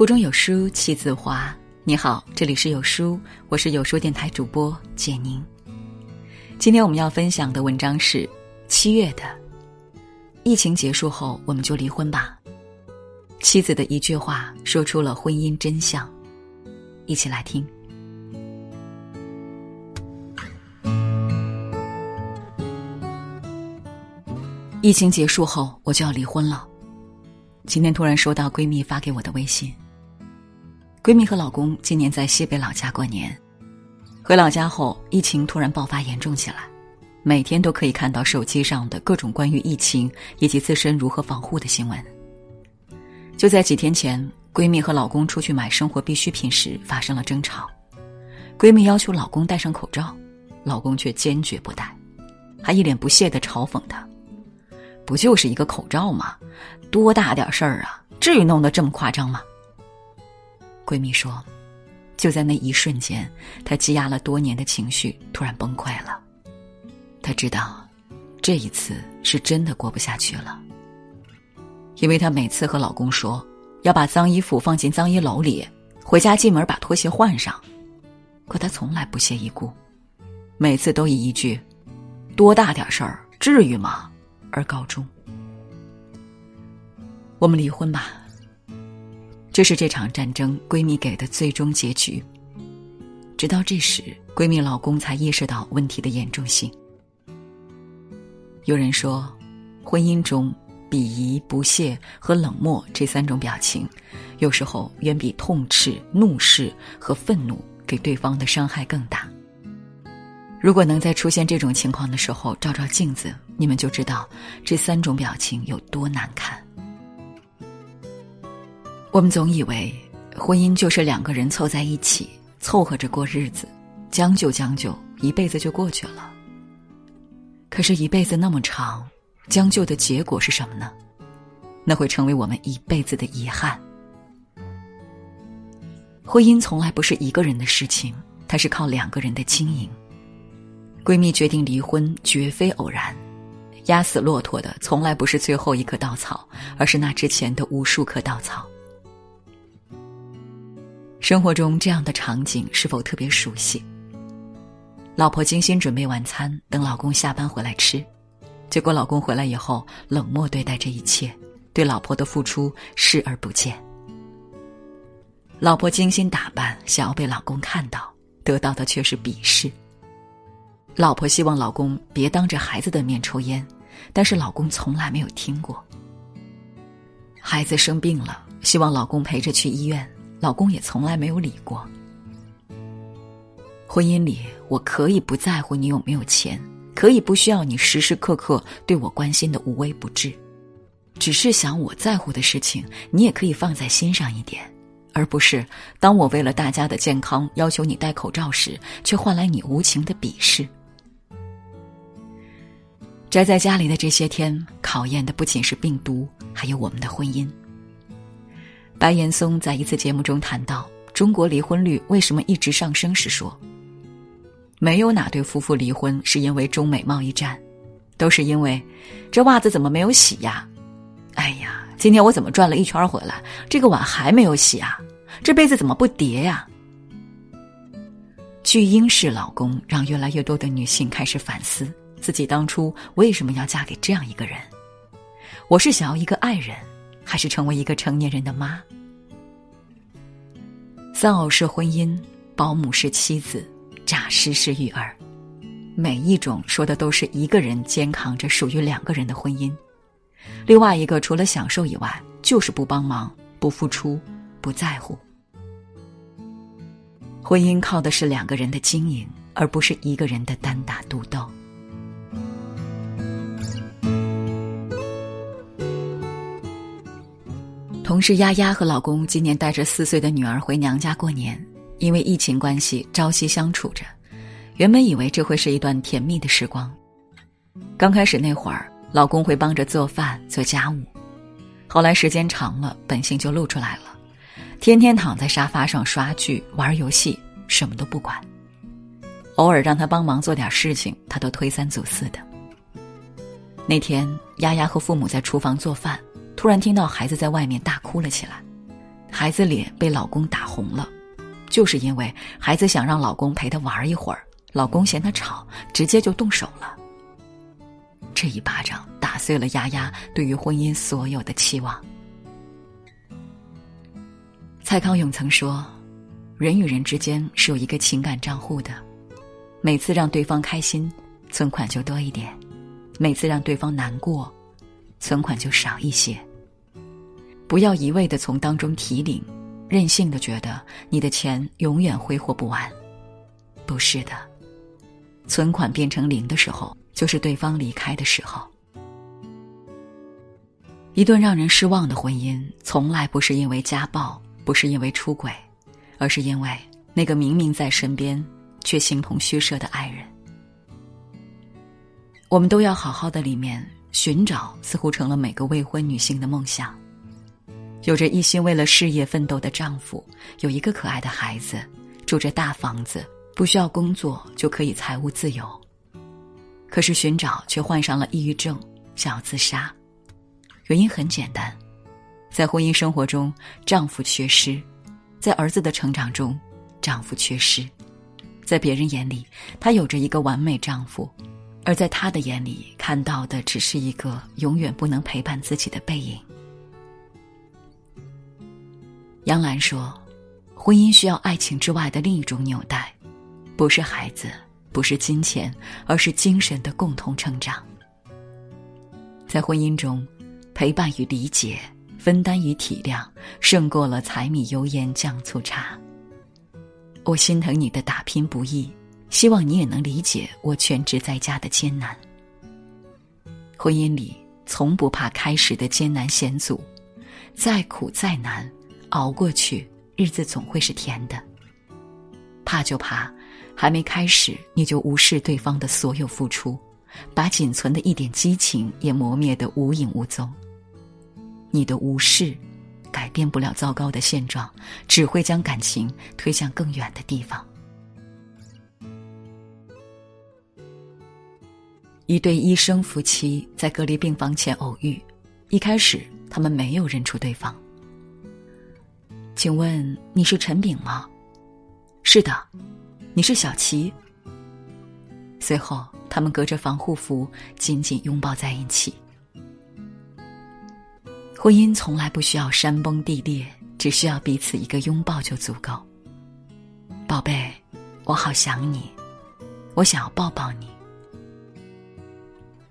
腹中有书气自华。你好，这里是有书，我是有书电台主播简宁。今天我们要分享的文章是七月的。疫情结束后，我们就离婚吧。妻子的一句话说出了婚姻真相，一起来听。疫情结束后，我就要离婚了。今天突然收到闺蜜发给我的微信。闺蜜和老公今年在西北老家过年，回老家后，疫情突然爆发严重起来，每天都可以看到手机上的各种关于疫情以及自身如何防护的新闻。就在几天前，闺蜜和老公出去买生活必需品时发生了争吵，闺蜜要求老公戴上口罩，老公却坚决不戴，还一脸不屑的嘲讽她。不就是一个口罩吗？多大点事儿啊？至于弄得这么夸张吗？闺蜜说，就在那一瞬间，她积压了多年的情绪突然崩溃了。她知道，这一次是真的过不下去了。因为她每次和老公说要把脏衣服放进脏衣篓里，回家进门把拖鞋换上，可他从来不屑一顾，每次都以一句“多大点事儿，至于吗？”而告终。我们离婚吧。这是这场战争闺蜜给的最终结局。直到这时，闺蜜老公才意识到问题的严重性。有人说，婚姻中鄙夷、不屑和冷漠这三种表情，有时候远比痛斥、怒视和愤怒给对方的伤害更大。如果能在出现这种情况的时候照照镜子，你们就知道这三种表情有多难看。我们总以为婚姻就是两个人凑在一起，凑合着过日子，将就将就，一辈子就过去了。可是，一辈子那么长，将就的结果是什么呢？那会成为我们一辈子的遗憾。婚姻从来不是一个人的事情，它是靠两个人的经营。闺蜜决定离婚，绝非偶然。压死骆驼的从来不是最后一棵稻草，而是那之前的无数棵稻草。生活中这样的场景是否特别熟悉？老婆精心准备晚餐，等老公下班回来吃，结果老公回来以后冷漠对待这一切，对老婆的付出视而不见。老婆精心打扮，想要被老公看到，得到的却是鄙视。老婆希望老公别当着孩子的面抽烟，但是老公从来没有听过。孩子生病了，希望老公陪着去医院，老公也从来没有理过。婚姻里，我可以不在乎你有没有钱，可以不需要你时时刻刻对我关心的无微不至，只是想我在乎的事情，你也可以放在心上一点，而不是当我为了大家的健康要求你戴口罩时，却换来你无情的鄙视。宅在家里的这些天，考验的不仅是病毒，还有我们的婚姻。白岩松在一次节目中谈到中国离婚率为什么一直上升时说：“没有哪对夫妇离婚是因为中美贸易战，都是因为这袜子怎么没有洗呀？哎呀，今天我怎么转了一圈回来，这个碗还没有洗啊？这被子怎么不叠呀？”巨婴式老公让越来越多的女性开始反思。自己当初为什么要嫁给这样一个人？我是想要一个爱人，还是成为一个成年人的妈？丧偶式婚姻，保姆是妻子，诈尸是育儿，每一种说的都是一个人肩扛着属于两个人的婚姻，另外一个除了享受以外，就是不帮忙、不付出、不在乎。婚姻靠的是两个人的经营，而不是一个人的单打独斗。同事丫丫和老公今年带着四岁的女儿回娘家过年，因为疫情关系朝夕相处着。原本以为这会是一段甜蜜的时光。刚开始那会儿，老公会帮着做饭做家务，后来时间长了，本性就露出来了，天天躺在沙发上刷剧玩游戏，什么都不管。偶尔让他帮忙做点事情，他都推三阻四的。那天，丫丫和父母在厨房做饭。突然听到孩子在外面大哭了起来，孩子脸被老公打红了，就是因为孩子想让老公陪他玩一会儿，老公嫌他吵，直接就动手了。这一巴掌打碎了丫丫对于婚姻所有的期望。蔡康永曾说：“人与人之间是有一个情感账户的，每次让对方开心，存款就多一点；每次让对方难过，存款就少一些。不要一味的从当中提领，任性的觉得你的钱永远挥霍不完。不是的，存款变成零的时候，就是对方离开的时候。一段让人失望的婚姻，从来不是因为家暴。”不是因为出轨，而是因为那个明明在身边却形同虚设的爱人。我们都要好好的里面寻找，似乎成了每个未婚女性的梦想。有着一心为了事业奋斗的丈夫，有一个可爱的孩子，住着大房子，不需要工作就可以财务自由。可是寻找却患上了抑郁症，想要自杀，原因很简单。在婚姻生活中，丈夫缺失；在儿子的成长中，丈夫缺失。在别人眼里，她有着一个完美丈夫，而在他的眼里，看到的只是一个永远不能陪伴自己的背影。杨澜说：“婚姻需要爱情之外的另一种纽带，不是孩子，不是金钱，而是精神的共同成长。在婚姻中，陪伴与理解。”分担与体谅胜过了柴米油盐酱醋茶。我心疼你的打拼不易，希望你也能理解我全职在家的艰难。婚姻里从不怕开始的艰难险阻，再苦再难，熬过去，日子总会是甜的。怕就怕还没开始你就无视对方的所有付出，把仅存的一点激情也磨灭得无影无踪。你的无视，改变不了糟糕的现状，只会将感情推向更远的地方。一对医生夫妻在隔离病房前偶遇，一开始他们没有认出对方。请问你是陈炳吗？是的，你是小琪。随后，他们隔着防护服紧紧拥抱在一起。婚姻从来不需要山崩地裂，只需要彼此一个拥抱就足够。宝贝，我好想你，我想要抱抱你。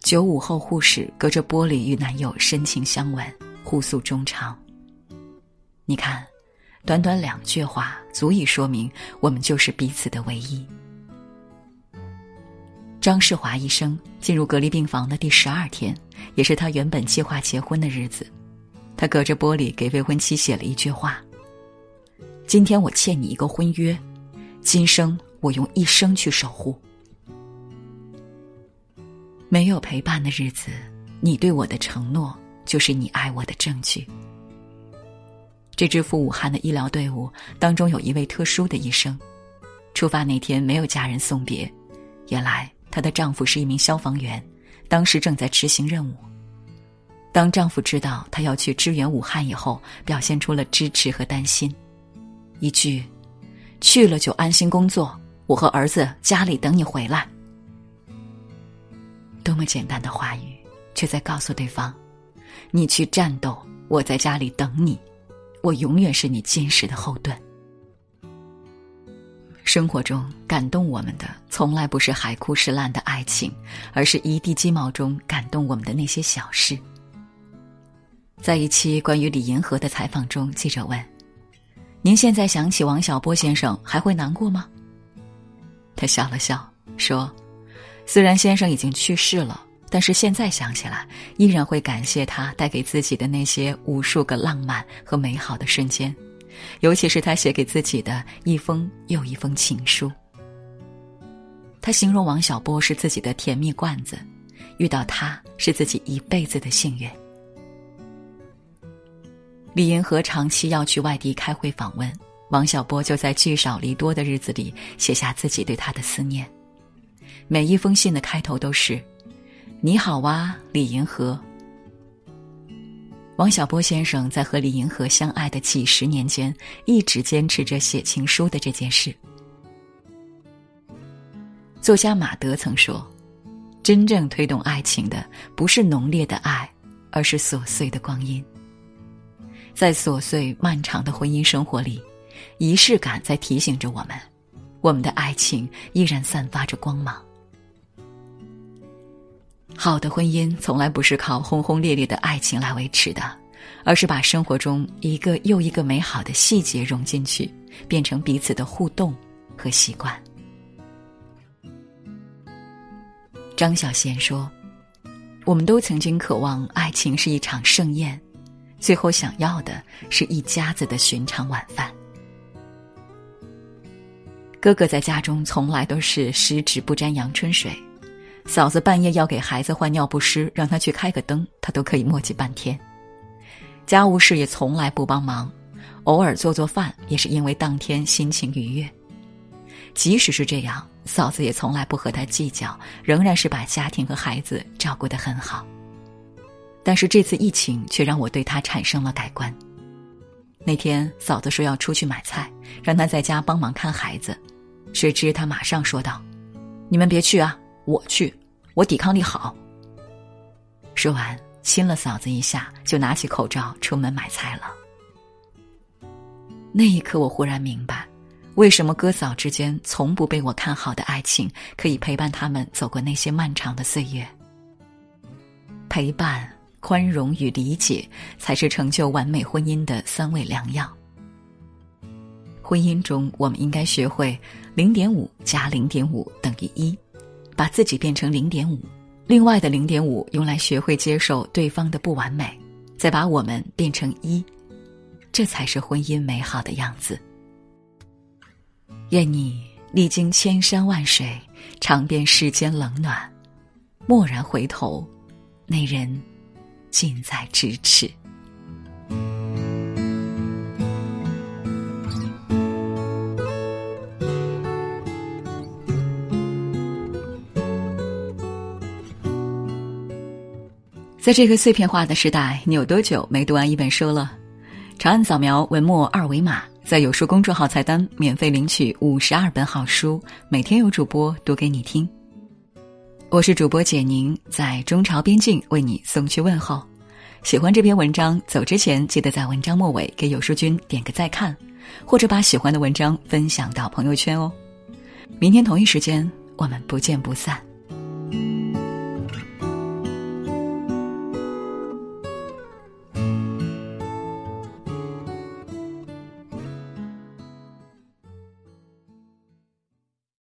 九五后护士隔着玻璃与男友深情相吻，互诉衷肠。你看，短短两句话足以说明我们就是彼此的唯一。张世华医生进入隔离病房的第十二天，也是他原本计划结婚的日子。他隔着玻璃给未婚妻写了一句话：“今天我欠你一个婚约，今生我用一生去守护。没有陪伴的日子，你对我的承诺就是你爱我的证据。”这支赴武汉的医疗队伍当中有一位特殊的医生，出发那天没有家人送别，原来她的丈夫是一名消防员，当时正在执行任务。当丈夫知道她要去支援武汉以后，表现出了支持和担心。一句“去了就安心工作，我和儿子家里等你回来。”多么简单的话语，却在告诉对方：“你去战斗，我在家里等你，我永远是你坚实的后盾。”生活中感动我们的，从来不是海枯石烂的爱情，而是一地鸡毛中感动我们的那些小事。在一期关于李银河的采访中，记者问：“您现在想起王小波先生还会难过吗？”他笑了笑说：“虽然先生已经去世了，但是现在想起来，依然会感谢他带给自己的那些无数个浪漫和美好的瞬间，尤其是他写给自己的一封又一封情书。”他形容王小波是自己的甜蜜罐子，遇到他是自己一辈子的幸运。李银河长期要去外地开会访问，王小波就在聚少离多的日子里写下自己对他的思念。每一封信的开头都是：“你好哇，李银河。”王小波先生在和李银河相爱的几十年间，一直坚持着写情书的这件事。作家马德曾说：“真正推动爱情的，不是浓烈的爱，而是琐碎的光阴。”在琐碎漫长的婚姻生活里，仪式感在提醒着我们，我们的爱情依然散发着光芒。好的婚姻从来不是靠轰轰烈烈的爱情来维持的，而是把生活中一个又一个美好的细节融进去，变成彼此的互动和习惯。张小娴说：“我们都曾经渴望爱情是一场盛宴，最后想要的是一家子的寻常晚饭。”哥哥在家中从来都是十指不沾阳春水。嫂子半夜要给孩子换尿不湿，让他去开个灯，他都可以磨叽半天。家务事也从来不帮忙，偶尔做做饭也是因为当天心情愉悦。即使是这样，嫂子也从来不和他计较，仍然是把家庭和孩子照顾得很好。但是这次疫情却让我对他产生了改观。那天嫂子说要出去买菜，让他在家帮忙看孩子，谁知他马上说道：“你们别去啊。”我去，我抵抗力好。说完，亲了嫂子一下，就拿起口罩出门买菜了。那一刻，我忽然明白，为什么哥嫂之间从不被我看好的爱情，可以陪伴他们走过那些漫长的岁月。陪伴、宽容与理解，才是成就完美婚姻的三味良药。婚姻中，我们应该学会零点五加零点五等于一。把自己变成零点五，另外的零点五用来学会接受对方的不完美，再把我们变成一，这才是婚姻美好的样子。愿你历经千山万水，尝遍世间冷暖，蓦然回头，那人近在咫尺。在这个碎片化的时代，你有多久没读完一本书了？长按扫描文末二维码，在有书公众号菜单免费领取五十二本好书，每天有主播读给你听。我是主播简宁，在中朝边境为你送去问候。喜欢这篇文章，走之前记得在文章末尾给有书君点个再看，或者把喜欢的文章分享到朋友圈哦。明天同一时间，我们不见不散。